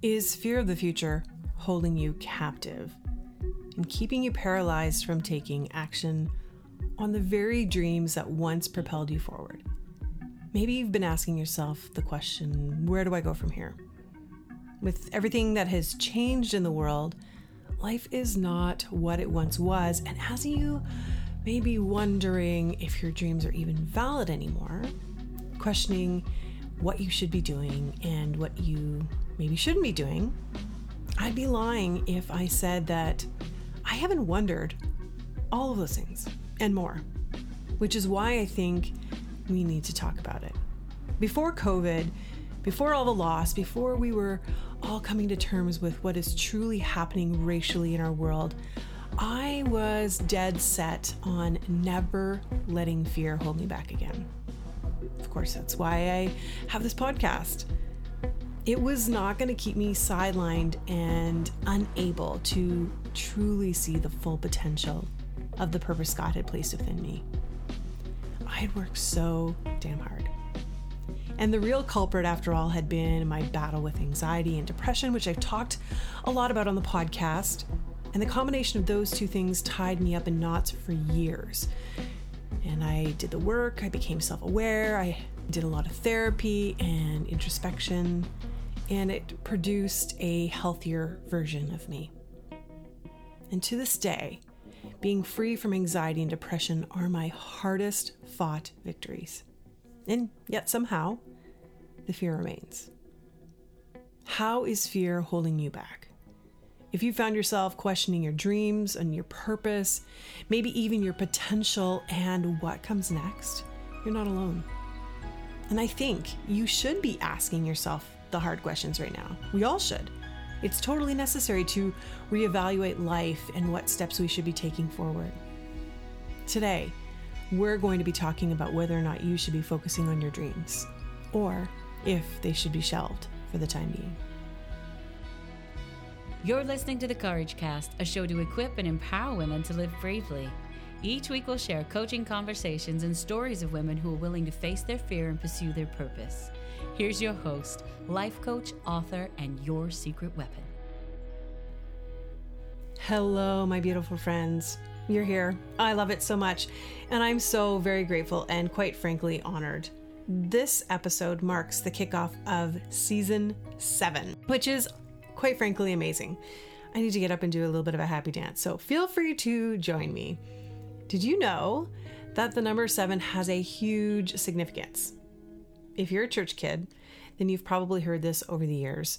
Is fear of the future holding you captive and keeping you paralyzed from taking action on the very dreams that once propelled you forward? Maybe you've been asking yourself the question where do I go from here? With everything that has changed in the world, life is not what it once was. And as you may be wondering if your dreams are even valid anymore, questioning what you should be doing and what you maybe shouldn't be doing, I'd be lying if I said that I haven't wondered all of those things and more, which is why I think we need to talk about it. Before COVID, before all the loss, before we were all coming to terms with what is truly happening racially in our world, I was dead set on never letting fear hold me back again. Of course, that's why I have this podcast. It was not going to keep me sidelined and unable to truly see the full potential of the purpose God had placed within me. I had worked so damn hard. And the real culprit, after all, had been my battle with anxiety and depression, which I've talked a lot about on the podcast. And the combination of those two things tied me up in knots for years. And I did the work, I became self aware, I did a lot of therapy and introspection, and it produced a healthier version of me. And to this day, being free from anxiety and depression are my hardest fought victories. And yet somehow, the fear remains. How is fear holding you back? If you found yourself questioning your dreams and your purpose, maybe even your potential and what comes next, you're not alone. And I think you should be asking yourself the hard questions right now. We all should. It's totally necessary to reevaluate life and what steps we should be taking forward. Today, we're going to be talking about whether or not you should be focusing on your dreams, or if they should be shelved for the time being. You're listening to the Couragecast, a show to equip and empower women to live bravely. Each week, we'll share coaching conversations and stories of women who are willing to face their fear and pursue their purpose. Here's your host, life coach, author, and your secret weapon. Hello, my beautiful friends. You're here. I love it so much. And I'm so very grateful and quite frankly honored. This episode marks the kickoff of season seven, which is quite frankly amazing. I need to get up and do a little bit of a happy dance, so feel free to join me. Did you know that the number seven has a huge significance? If you're a church kid, then you've probably heard this over the years.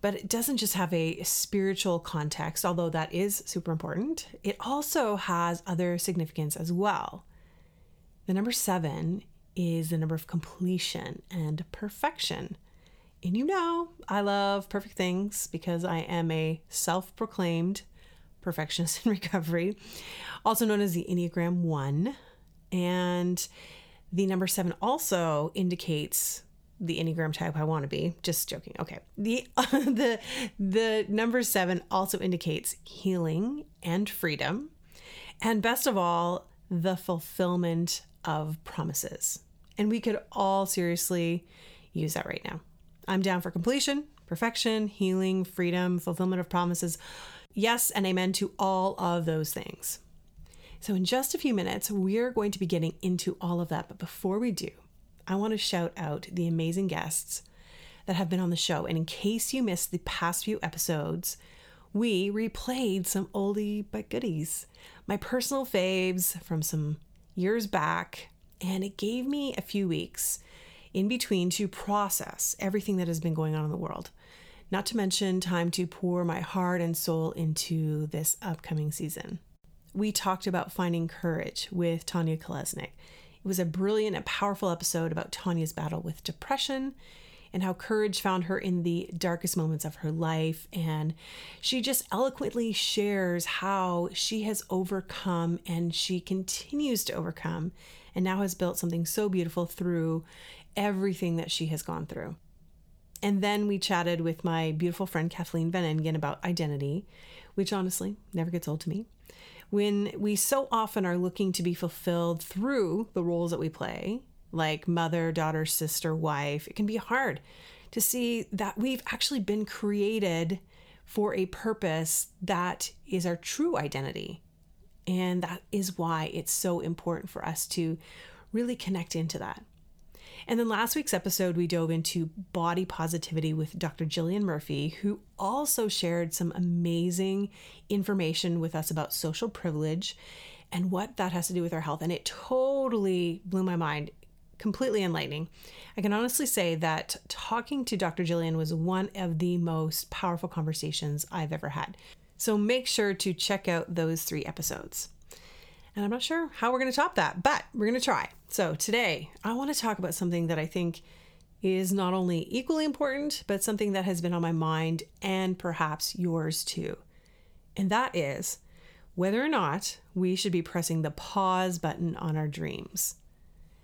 But it doesn't just have a spiritual context, although that is super important. It also has other significance as well. The number seven is the number of completion and perfection. And you know, I love perfect things because I am a self proclaimed perfectionist in recovery, also known as the Enneagram 1. And the number seven also indicates the enneagram type I want to be. Just joking. Okay. The the the number 7 also indicates healing and freedom. And best of all, the fulfillment of promises. And we could all seriously use that right now. I'm down for completion, perfection, healing, freedom, fulfillment of promises. Yes, and amen to all of those things. So, in just a few minutes, we're going to be getting into all of that. But before we do, I want to shout out the amazing guests that have been on the show. And in case you missed the past few episodes, we replayed some oldie but goodies, my personal faves from some years back. And it gave me a few weeks in between to process everything that has been going on in the world. Not to mention time to pour my heart and soul into this upcoming season. We talked about finding courage with Tanya Kolesnik it was a brilliant and powerful episode about Tanya's battle with depression and how courage found her in the darkest moments of her life. And she just eloquently shares how she has overcome and she continues to overcome and now has built something so beautiful through everything that she has gone through. And then we chatted with my beautiful friend Kathleen Van Engen about identity, which honestly never gets old to me when we so often are looking to be fulfilled through the roles that we play, like mother, daughter, sister, wife, it can be hard to see that we've actually been created for a purpose that is our true identity. And that is why it's so important for us to really connect into that. And then last week's episode, we dove into body positivity with Dr. Jillian Murphy, who also shared some amazing information with us about social privilege and what that has to do with our health. And it totally blew my mind, completely enlightening. I can honestly say that talking to Dr. Jillian was one of the most powerful conversations I've ever had. So make sure to check out those three episodes. And I'm not sure how we're going to top that, but we're going to try. So today, I want to talk about something that I think is not only equally important, but something that has been on my mind and perhaps yours too. And that is whether or not we should be pressing the pause button on our dreams.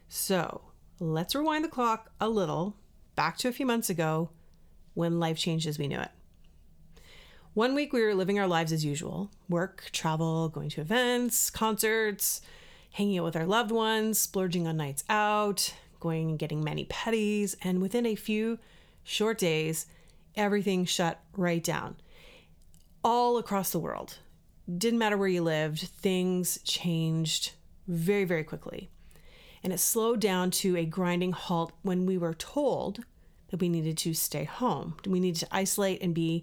So let's rewind the clock a little back to a few months ago when life changed as we knew it. One week we were living our lives as usual work, travel, going to events, concerts, hanging out with our loved ones, splurging on nights out, going and getting mani-pedis, and within a few short days, everything shut right down. All across the world. Didn't matter where you lived, things changed very, very quickly. And it slowed down to a grinding halt when we were told that we needed to stay home. We needed to isolate and be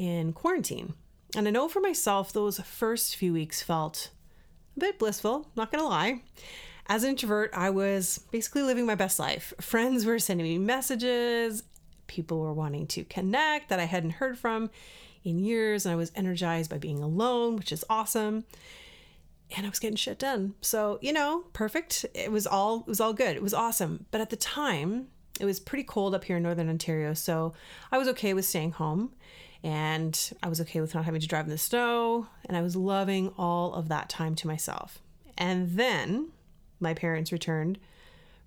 in quarantine. And I know for myself, those first few weeks felt a bit blissful, not gonna lie. As an introvert, I was basically living my best life. Friends were sending me messages, people were wanting to connect that I hadn't heard from in years, and I was energized by being alone, which is awesome. And I was getting shit done. So, you know, perfect. It was all it was all good. It was awesome. But at the time, it was pretty cold up here in northern Ontario, so I was okay with staying home and I was okay with not having to drive in the snow, and I was loving all of that time to myself. And then my parents returned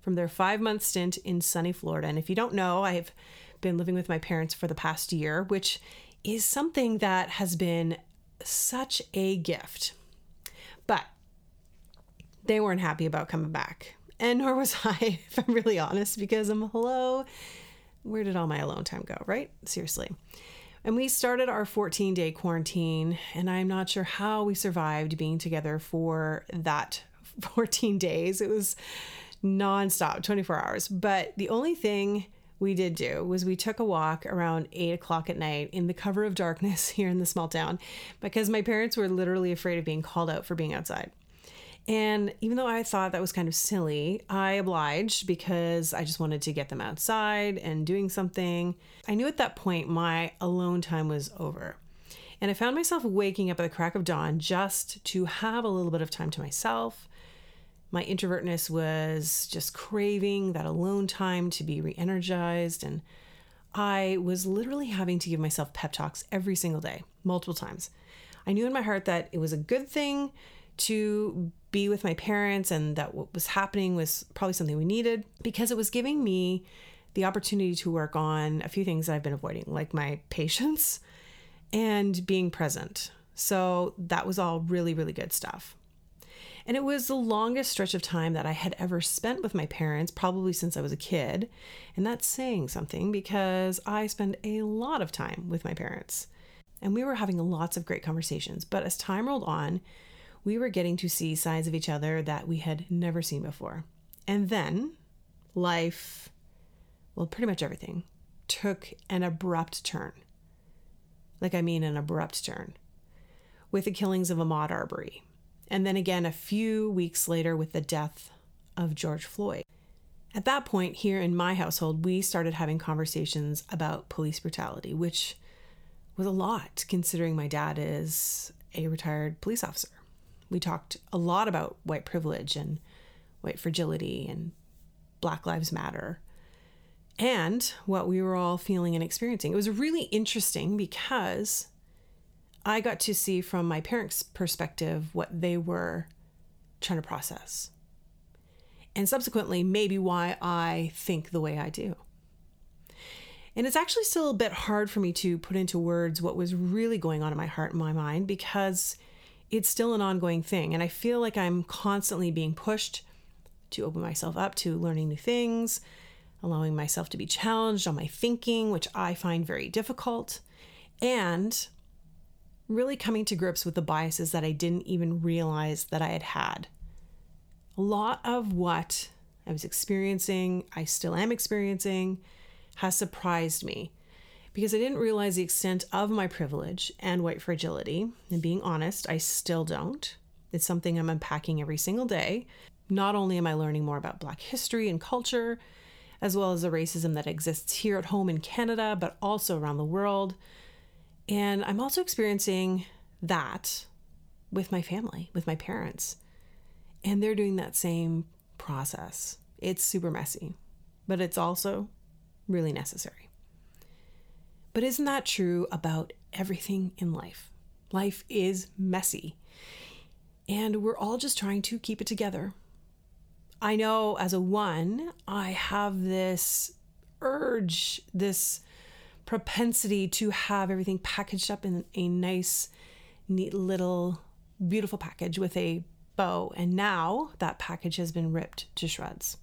from their five month stint in sunny Florida. And if you don't know, I've been living with my parents for the past year, which is something that has been such a gift. But they weren't happy about coming back. And nor was I, if I'm really honest, because I'm hello, where did all my alone time go, right? Seriously. And we started our 14 day quarantine, and I'm not sure how we survived being together for that 14 days. It was nonstop, 24 hours. But the only thing we did do was we took a walk around eight o'clock at night in the cover of darkness here in the small town because my parents were literally afraid of being called out for being outside. And even though I thought that was kind of silly, I obliged because I just wanted to get them outside and doing something. I knew at that point my alone time was over. And I found myself waking up at the crack of dawn just to have a little bit of time to myself. My introvertness was just craving that alone time to be re energized. And I was literally having to give myself pep talks every single day, multiple times. I knew in my heart that it was a good thing to be with my parents and that what was happening was probably something we needed because it was giving me the opportunity to work on a few things that I've been avoiding, like my patience and being present. So that was all really, really good stuff. And it was the longest stretch of time that I had ever spent with my parents, probably since I was a kid. And that's saying something because I spend a lot of time with my parents. And we were having lots of great conversations. But as time rolled on, we were getting to see sides of each other that we had never seen before. And then life, well, pretty much everything, took an abrupt turn. Like, I mean, an abrupt turn with the killings of Ahmaud Arbery. And then again, a few weeks later, with the death of George Floyd. At that point, here in my household, we started having conversations about police brutality, which was a lot considering my dad is a retired police officer we talked a lot about white privilege and white fragility and Black Lives Matter and what we were all feeling and experiencing. It was really interesting because I got to see from my parents' perspective what they were trying to process. And subsequently, maybe why I think the way I do. And it's actually still a bit hard for me to put into words what was really going on in my heart and my mind because it's still an ongoing thing. And I feel like I'm constantly being pushed to open myself up to learning new things, allowing myself to be challenged on my thinking, which I find very difficult, and really coming to grips with the biases that I didn't even realize that I had had. A lot of what I was experiencing, I still am experiencing, has surprised me because I didn't realize the extent of my privilege and white fragility. And being honest, I still don't. It's something I'm unpacking every single day. Not only am I learning more about Black history and culture, as well as the racism that exists here at home in Canada, but also around the world. And I'm also experiencing that with my family, with my parents. And they're doing that same process. It's super messy, but it's also really necessary. But isn't that true about everything in life? Life is messy, and we're all just trying to keep it together. I know as a one, I have this urge, this propensity to have everything packaged up in a nice, neat little, beautiful package with a bow. And now that package has been ripped to shreds.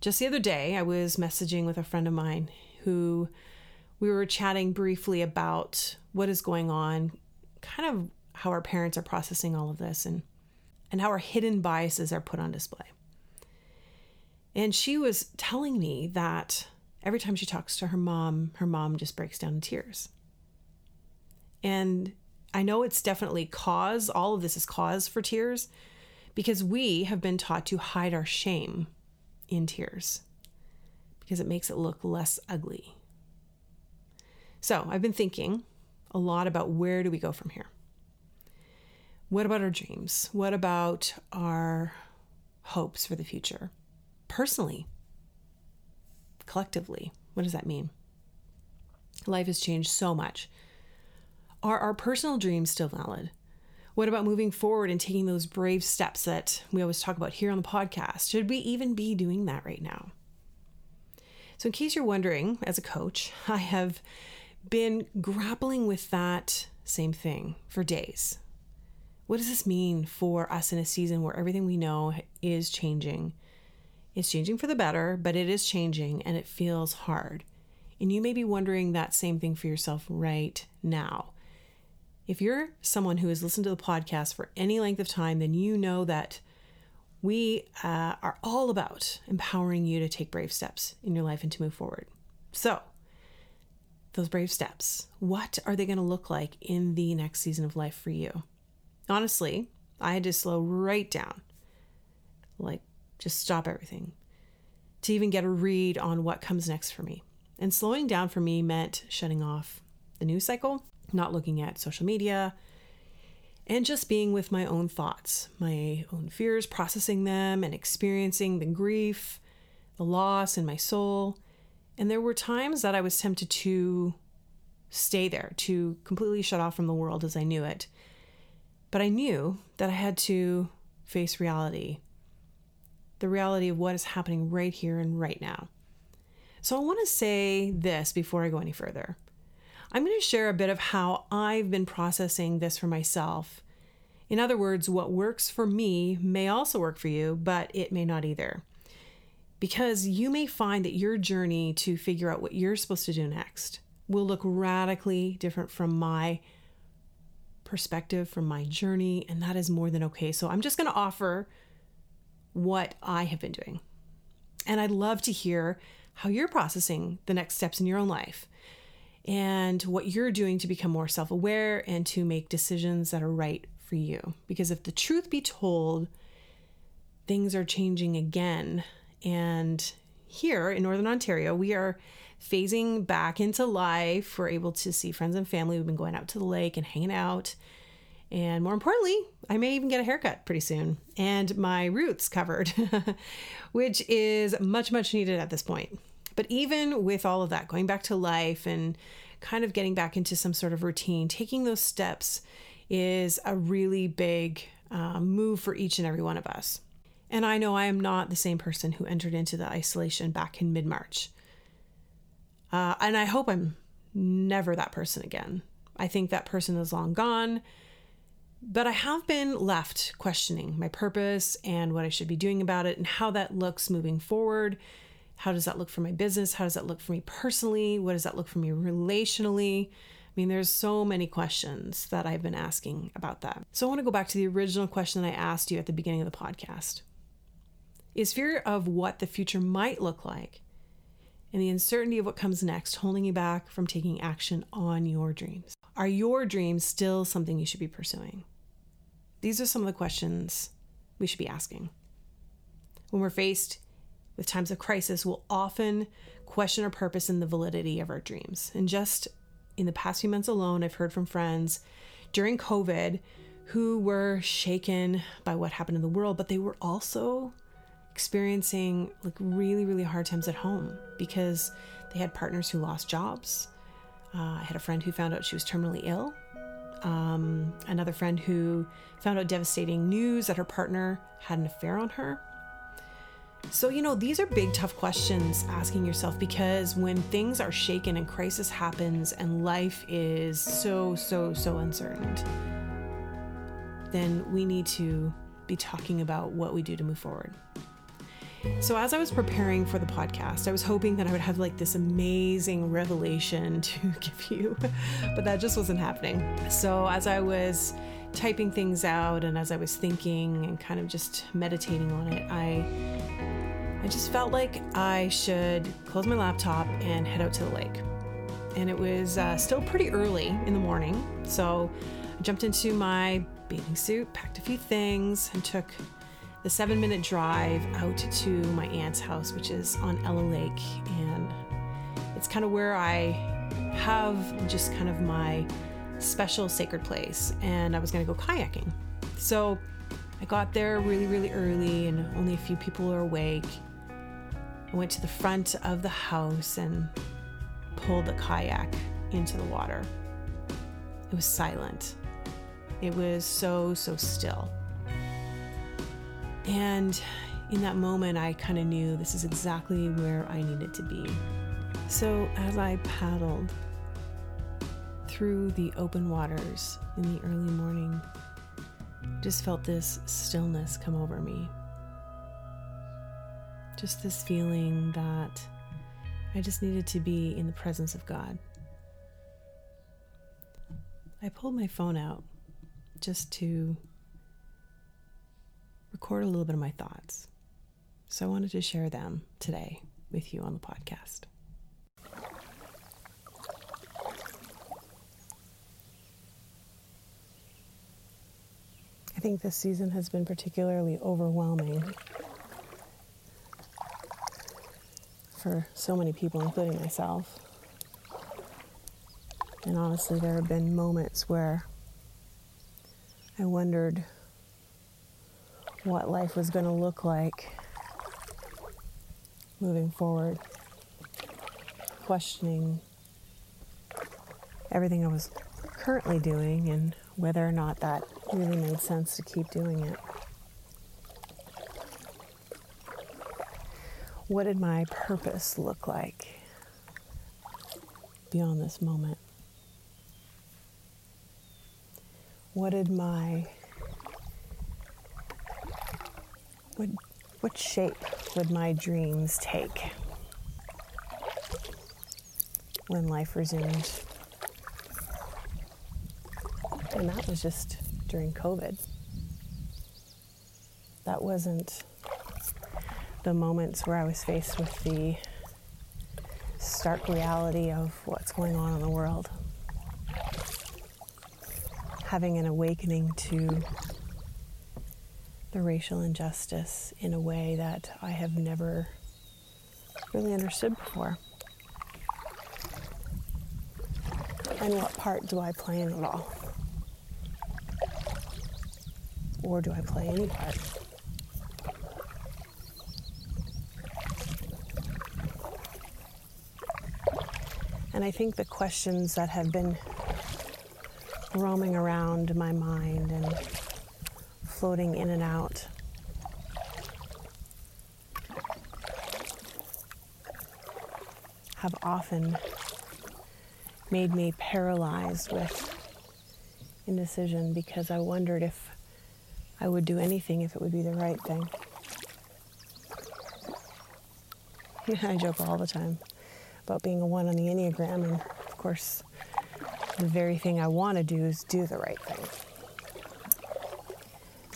Just the other day, I was messaging with a friend of mine who we were chatting briefly about what is going on, kind of how our parents are processing all of this and and how our hidden biases are put on display. And she was telling me that every time she talks to her mom, her mom just breaks down in tears. And I know it's definitely cause, all of this is cause for tears because we have been taught to hide our shame in tears because it makes it look less ugly. So I've been thinking a lot about where do we go from here? What about our dreams? What about our hopes for the future? Personally, collectively, what does that mean? Life has changed so much. Are our personal dreams still valid? What about moving forward and taking those brave steps that we always talk about here on the podcast? Should we even be doing that right now? So, in case you're wondering, as a coach, I have been grappling with that same thing for days. What does this mean for us in a season where everything we know is changing? It's changing for the better, but it is changing and it feels hard. And you may be wondering that same thing for yourself right now. If you're someone who has listened to the podcast for any length of time, then you know that we uh, are all about empowering you to take brave steps in your life and to move forward. So, those brave steps, what are they going to look like in the next season of life for you? Honestly, I had to slow right down, like just stop everything to even get a read on what comes next for me. And slowing down for me meant shutting off the news cycle, not looking at social media, and just being with my own thoughts, my own fears, processing them and experiencing the grief, the loss in my soul. And there were times that I was tempted to stay there, to completely shut off from the world as I knew it. But I knew that I had to face reality the reality of what is happening right here and right now. So I want to say this before I go any further. I'm going to share a bit of how I've been processing this for myself. In other words, what works for me may also work for you, but it may not either. Because you may find that your journey to figure out what you're supposed to do next will look radically different from my perspective, from my journey, and that is more than okay. So I'm just going to offer what I have been doing. And I'd love to hear how you're processing the next steps in your own life and what you're doing to become more self aware and to make decisions that are right for you. Because if the truth be told, things are changing again. And here in Northern Ontario, we are phasing back into life. We're able to see friends and family. We've been going out to the lake and hanging out and more importantly, I may even get a haircut pretty soon and my roots covered, which is much, much needed at this point. But even with all of that, going back to life and kind of getting back into some sort of routine, taking those steps is a really big uh, move for each and every one of us. And I know I am not the same person who entered into the isolation back in mid March. Uh, and I hope I'm never that person again. I think that person is long gone. But I have been left questioning my purpose and what I should be doing about it and how that looks moving forward How does that look for my business? How does that look for me personally? What does that look for me relationally? I mean, there's so many questions that I've been asking about that. So I want to go back to the original question that I asked you at the beginning of the podcast. Is fear of what the future might look like and the uncertainty of what comes next holding you back from taking action on your dreams? Are your dreams still something you should be pursuing? These are some of the questions we should be asking. When we're faced with times of crisis, we'll often question our purpose and the validity of our dreams. And just in the past few months alone, I've heard from friends during COVID who were shaken by what happened in the world, but they were also experiencing like really, really hard times at home because they had partners who lost jobs. Uh, I had a friend who found out she was terminally ill. Um, another friend who found out devastating news that her partner had an affair on her. So, you know, these are big, tough questions asking yourself because when things are shaken and crisis happens and life is so, so, so uncertain, then we need to be talking about what we do to move forward. So, as I was preparing for the podcast, I was hoping that I would have like this amazing revelation to give you, but that just wasn't happening. So, as I was typing things out and as I was thinking and kind of just meditating on it, I I just felt like I should close my laptop and head out to the lake. And it was uh, still pretty early in the morning, so I jumped into my bathing suit, packed a few things, and took the seven minute drive out to my aunt's house, which is on Ella Lake. And it's kind of where I have just kind of my special sacred place. And I was going to go kayaking. So I got there really, really early, and only a few people were awake. I went to the front of the house and pulled the kayak into the water. It was silent. It was so, so still. And in that moment, I kind of knew this is exactly where I needed to be. So as I paddled through the open waters in the early morning, just felt this stillness come over me. Just this feeling that I just needed to be in the presence of God. I pulled my phone out just to record a little bit of my thoughts. So I wanted to share them today with you on the podcast. I think this season has been particularly overwhelming for so many people, including myself. And honestly, there have been moments where I wondered what life was going to look like moving forward, questioning everything I was currently doing and whether or not that really made sense to keep doing it. What did my purpose look like beyond this moment? What did my what what shape would my dreams take when life resumed? And that was just during COVID. That wasn't the moments where I was faced with the stark reality of what's going on in the world. Having an awakening to the racial injustice in a way that I have never really understood before. And what part do I play in it all? Or do I play any part? And I think the questions that have been roaming around my mind and floating in and out. Have often made me paralyzed with indecision because I wondered if I would do anything if it would be the right thing. I joke all the time about being a one on the Enneagram, and of course, the very thing I want to do is do the right thing.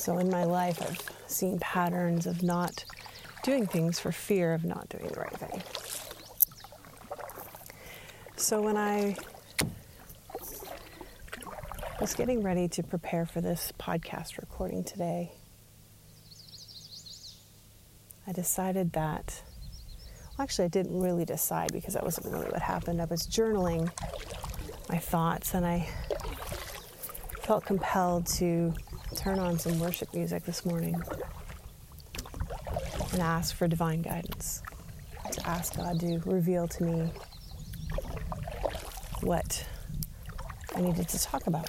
So in my life, I've seen patterns of not doing things for fear of not doing the right thing. So when I was getting ready to prepare for this podcast recording today, I decided that, well, actually, I didn't really decide because that wasn't really what happened. I was journaling my thoughts and I felt compelled to turn on some worship music this morning and ask for divine guidance, to ask God to reveal to me what I needed to talk about.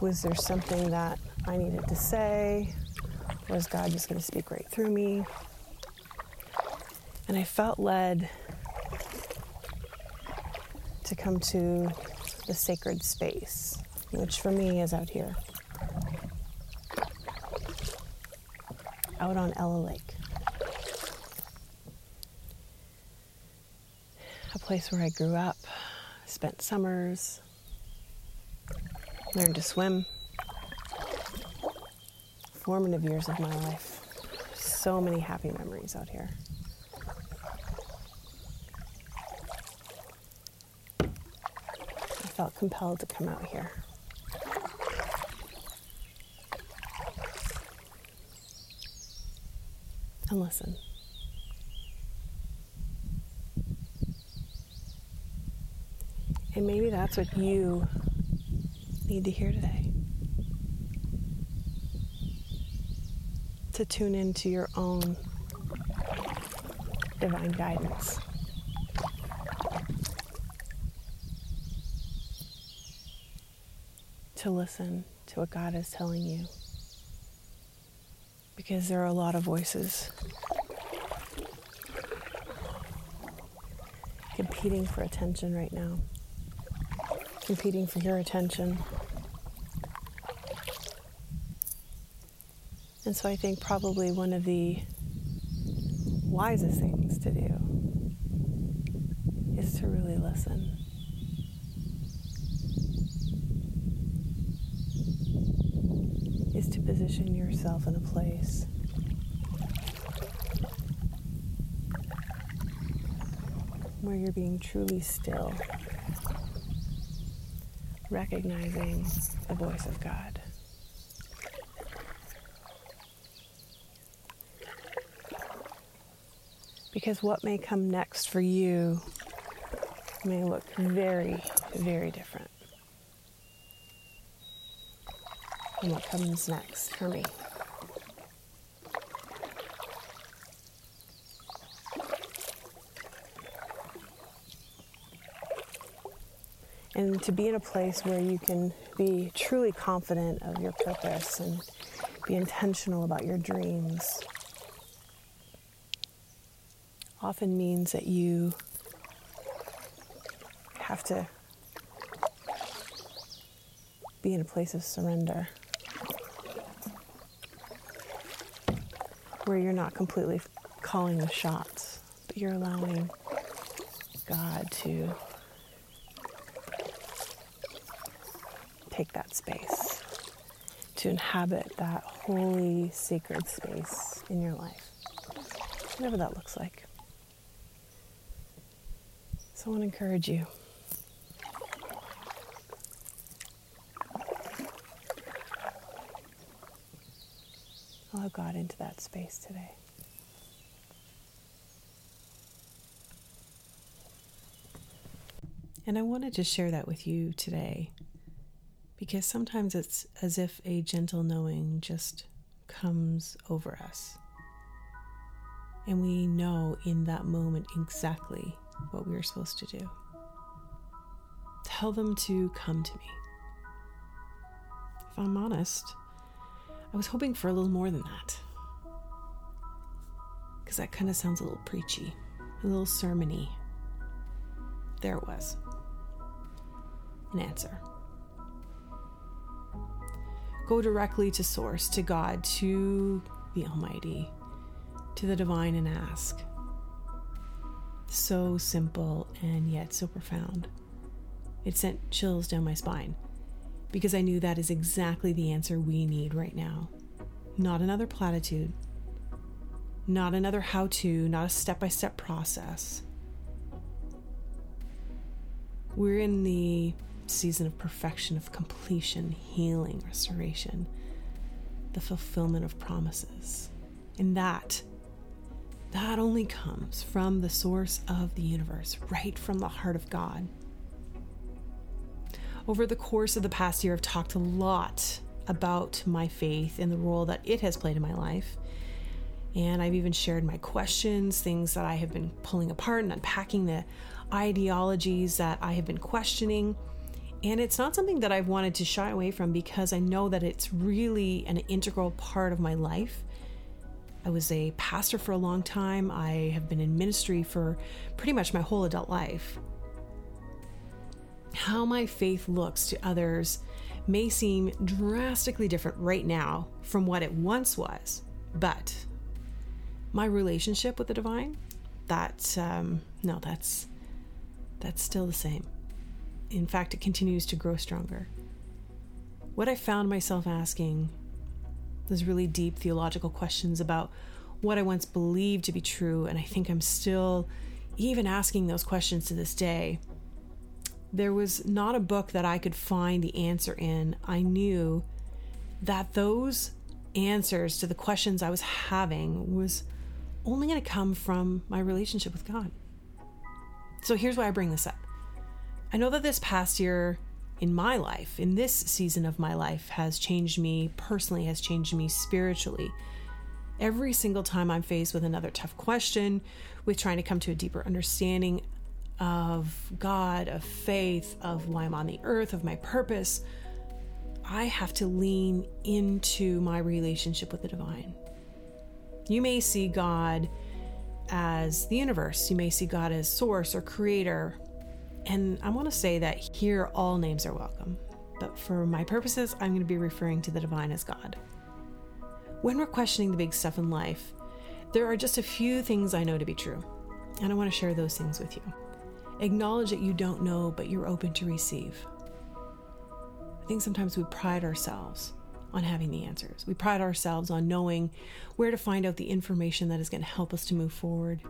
Was there something that I needed to say? Was God just going to speak right through me? And I felt led to come to the sacred space, which for me is out here, out on Ella Lake. A place where I grew up, spent summers, learned to swim. Formative years of my life. So many happy memories out here. Felt compelled to come out here. And listen. And maybe that's what you need to hear today. To tune into your own divine guidance. To listen to what God is telling you. Because there are a lot of voices competing for attention right now competing for your attention. And so I think probably one of the wisest things to do is to really listen. Is to position yourself in a place. Where you're being truly still. Recognizing the voice of God. Because what may come next for you may look very, very different than what comes next for me. and to be in a place where you can be truly confident of your purpose and be intentional about your dreams often means that you have to be in a place of surrender where you're not completely calling the shots, but you're allowing God to take that space, to inhabit that holy, sacred space in your life, whatever that looks like. So I want to encourage you. Allow God into that space today. And I wanted to share that with you today because sometimes it's as if a gentle knowing just comes over us. And we know in that moment exactly what we are supposed to do. Tell them to come to me. If I'm honest, I was hoping for a little more than that. Because that kind of sounds a little preachy, a little sermony. There it was. An answer go directly to source, to God, to the Almighty, to the divine, and ask. So simple and yet so profound. It sent chills down my spine because I knew that is exactly the answer we need right now. Not another platitude, not another how to, not a step by step process. We're in the season of perfection, of completion, healing, restoration, the fulfillment of promises. And that, that only comes from the source of the universe, right from the heart of God. Over the course of the past year, I've talked a lot about my faith and the role that it has played in my life. And I've even shared my questions, things that I have been pulling apart and unpacking the ideologies that I have been questioning. And it's not something that I've wanted to shy away from because I know that it's really an integral part of my life. I was a pastor for a long time. I have been in ministry for pretty much my whole adult life. How my faith looks to others may seem drastically different right now from what it once was, but my relationship with the divine, that um, no, that's that's still the same. In fact, it continues to grow stronger. What I found myself asking those really deep theological questions about what I once believed to be true, and I think I'm still even asking those questions to this day. There was not a book that I could find the answer in. I knew that those answers to the questions I was having was only going to come from my relationship with God. So here's why I bring this up. I know that this past year in my life, in this season of my life, has changed me personally, has changed me spiritually. Every single time I'm faced with another tough question, with trying to come to a deeper understanding of God, of faith, of why I'm on the earth, of my purpose, I have to lean into my relationship with the divine. You may see God as the universe, you may see God as source or creator. And I want to say that here all names are welcome. But for my purposes, I'm going to be referring to the divine as God. When we're questioning the big stuff in life, there are just a few things I know to be true, and I want to share those things with you. Acknowledge that you don't know, but you're open to receive. I think sometimes we pride ourselves on having the answers. We pride ourselves on knowing where to find out the information that is going to help us to move forward.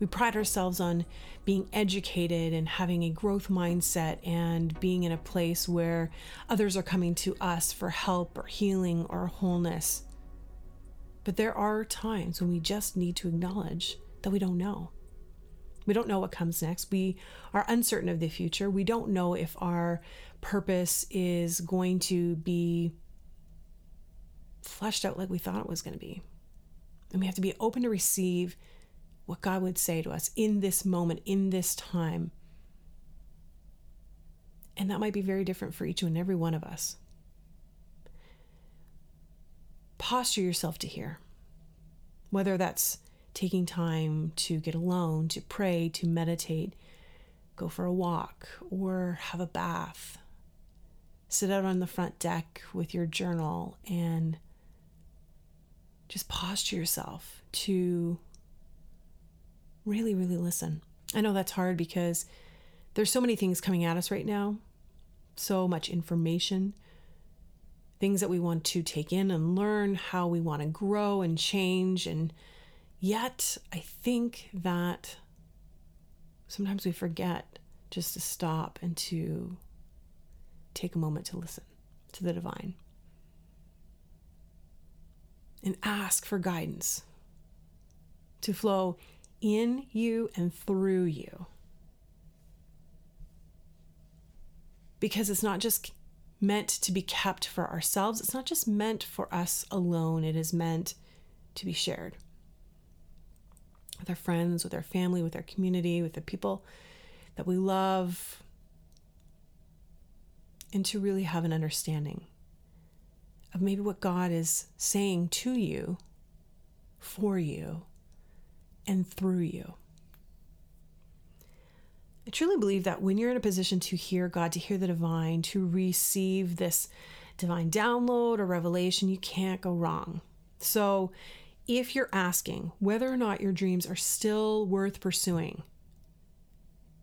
We pride ourselves on being educated and having a growth mindset and being in a place where others are coming to us for help or healing or wholeness. But there are times when we just need to acknowledge that we don't know. We don't know what comes next. We are uncertain of the future. We don't know if our purpose is going to be fleshed out like we thought it was going to be. And we have to be open to receive what God would say to us in this moment, in this time. And that might be very different for each and every one of us. Posture yourself to hear, whether that's taking time to get alone, to pray, to meditate, go for a walk, or have a bath. Sit out on the front deck with your journal and just posture yourself to really, really listen. I know that's hard because there's so many things coming at us right now, so much information, things that we want to take in and learn, how we want to grow and change. And yet, I think that sometimes we forget just to stop and to take a moment to listen to the divine and ask for guidance to flow in you and through you. Because it's not just meant to be kept for ourselves, it's not just meant for us alone, it is meant to be shared with our friends, with our family, with our community, with the people that we love, and to really have an understanding of maybe what God is saying to you, for you, and through you. I truly believe that when you're in a position to hear God, to hear the divine, to receive this divine download or revelation, you can't go wrong. So, if you're asking whether or not your dreams are still worth pursuing,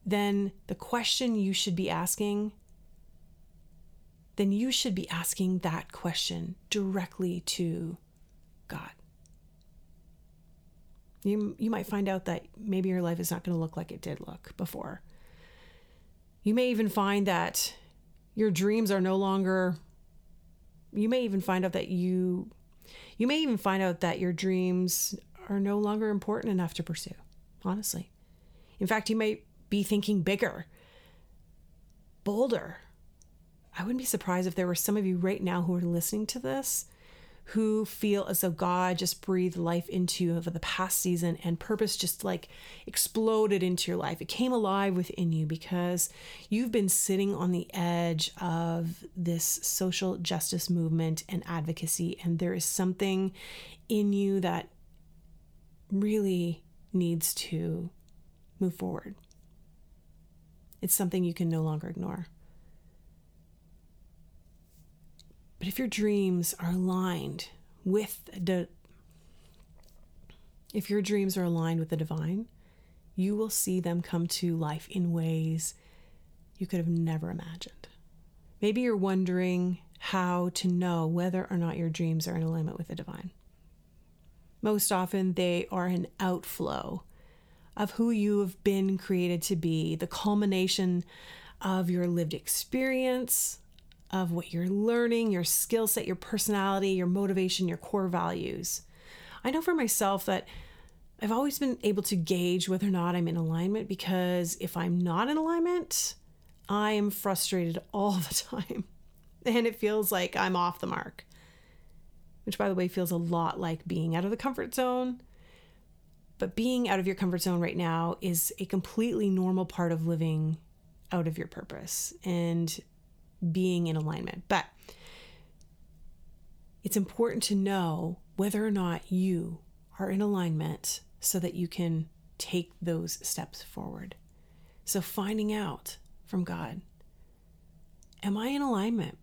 then the question you should be asking, then you should be asking that question directly to God. You, you might find out that maybe your life is not going to look like it did look before. You may even find that your dreams are no longer you may even find out that you you may even find out that your dreams are no longer important enough to pursue honestly. In fact you may be thinking bigger bolder. I wouldn't be surprised if there were some of you right now who are listening to this who feel as though God just breathed life into you over the past season and purpose just like exploded into your life. It came alive within you because you've been sitting on the edge of this social justice movement and advocacy, and there is something in you that really needs to move forward. It's something you can no longer ignore. But if your dreams are aligned with the if your dreams are aligned with the divine, you will see them come to life in ways you could have never imagined. Maybe you're wondering how to know whether or not your dreams are in alignment with the divine. Most often, they are an outflow of who you have been created to be, the culmination of your lived experience, of what you're learning, your skill set, your personality, your motivation, your core values. I know for myself that I've always been able to gauge whether or not I'm in alignment because if I'm not in alignment, I am frustrated all the time. And it feels like I'm off the mark, which, by the way, feels a lot like being out of the comfort zone. But being out of your comfort zone right now is a completely normal part of living out of your purpose. And being in alignment. But it's important to know whether or not you are in alignment so that you can take those steps forward. So, finding out from God Am I in alignment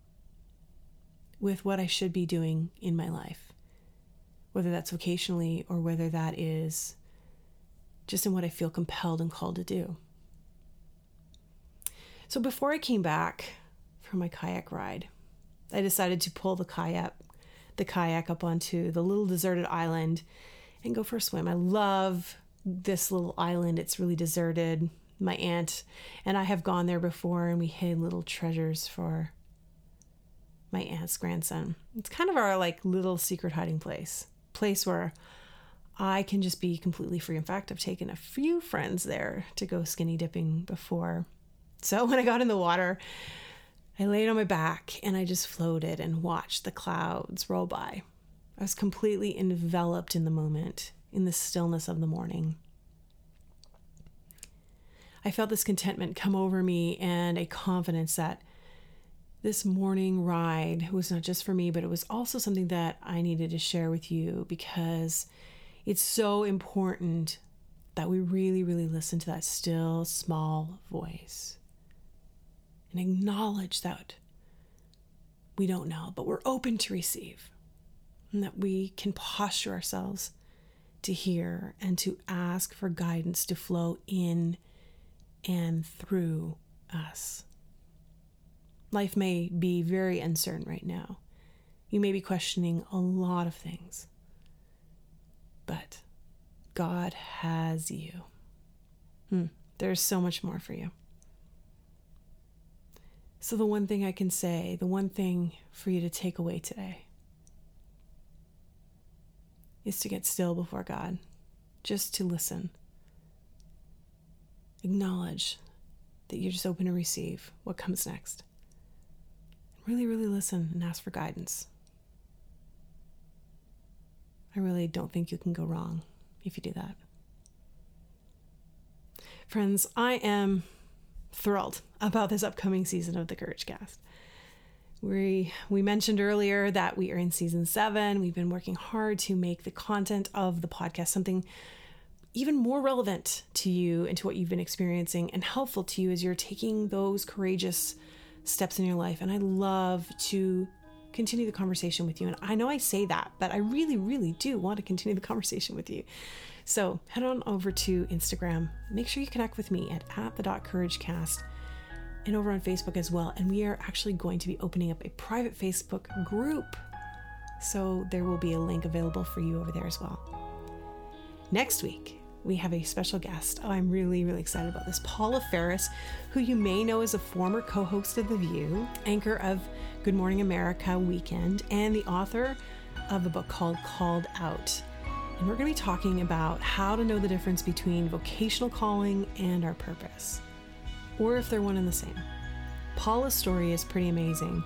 with what I should be doing in my life? Whether that's vocationally or whether that is just in what I feel compelled and called to do. So, before I came back for my kayak ride. I decided to pull the kayak the kayak up onto the little deserted island and go for a swim. I love this little island. It's really deserted. My aunt and I have gone there before and we hid little treasures for my aunt's grandson. It's kind of our like little secret hiding place. Place where I can just be completely free. In fact, I've taken a few friends there to go skinny dipping before. So when I got in the water, I laid on my back and I just floated and watched the clouds roll by. I was completely enveloped in the moment, in the stillness of the morning. I felt this contentment come over me and a confidence that this morning ride was not just for me, but it was also something that I needed to share with you because it's so important that we really, really listen to that still, small voice and acknowledge that we don't know, but we're open to receive, and that we can posture ourselves to hear and to ask for guidance to flow in and through us. Life may be very uncertain right now. You may be questioning a lot of things, but God has you. Hmm. There's so much more for you. So, the one thing I can say, the one thing for you to take away today is to get still before God, just to listen. Acknowledge that you're just open to receive what comes next. Really, really listen and ask for guidance. I really don't think you can go wrong if you do that. Friends, I am thrilled about this upcoming season of the Couragecast. We we mentioned earlier that we are in season 7. We've been working hard to make the content of the podcast something even more relevant to you and to what you've been experiencing and helpful to you as you're taking those courageous steps in your life. And I love to continue the conversation with you. And I know I say that, but I really, really do want to continue the conversation with you. So head on over to Instagram. Make sure you connect with me at, at the dot couragecast and over on Facebook as well. And we are actually going to be opening up a private Facebook group. So there will be a link available for you over there as well. Next week, we have a special guest. Oh, I'm really, really excited about this. Paula Faris, who you may know as a former co host of The View, anchor of Good Morning America Weekend, and the author of a book called Called Out. And we're going to be talking about how to know the difference between vocational calling and our purpose, or if they're one and the same. Paula's story is pretty amazing.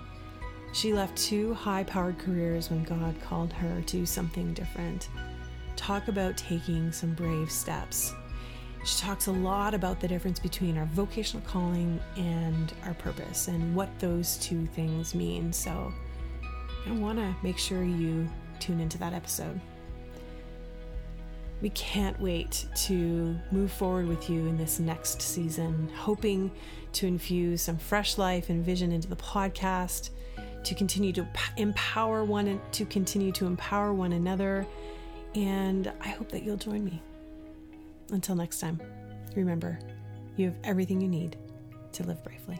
She left two high powered careers when God called her to something different talk about taking some brave steps. She talks a lot about the difference between our vocational calling and our purpose and what those two things mean. So I want to make sure you tune into that episode. We can't wait to move forward with you in this next season, hoping to infuse some fresh life and vision into the podcast, to continue to empower one and to continue to empower one another and I hope that you'll join me. Until next time, remember, you have everything you need to live bravely.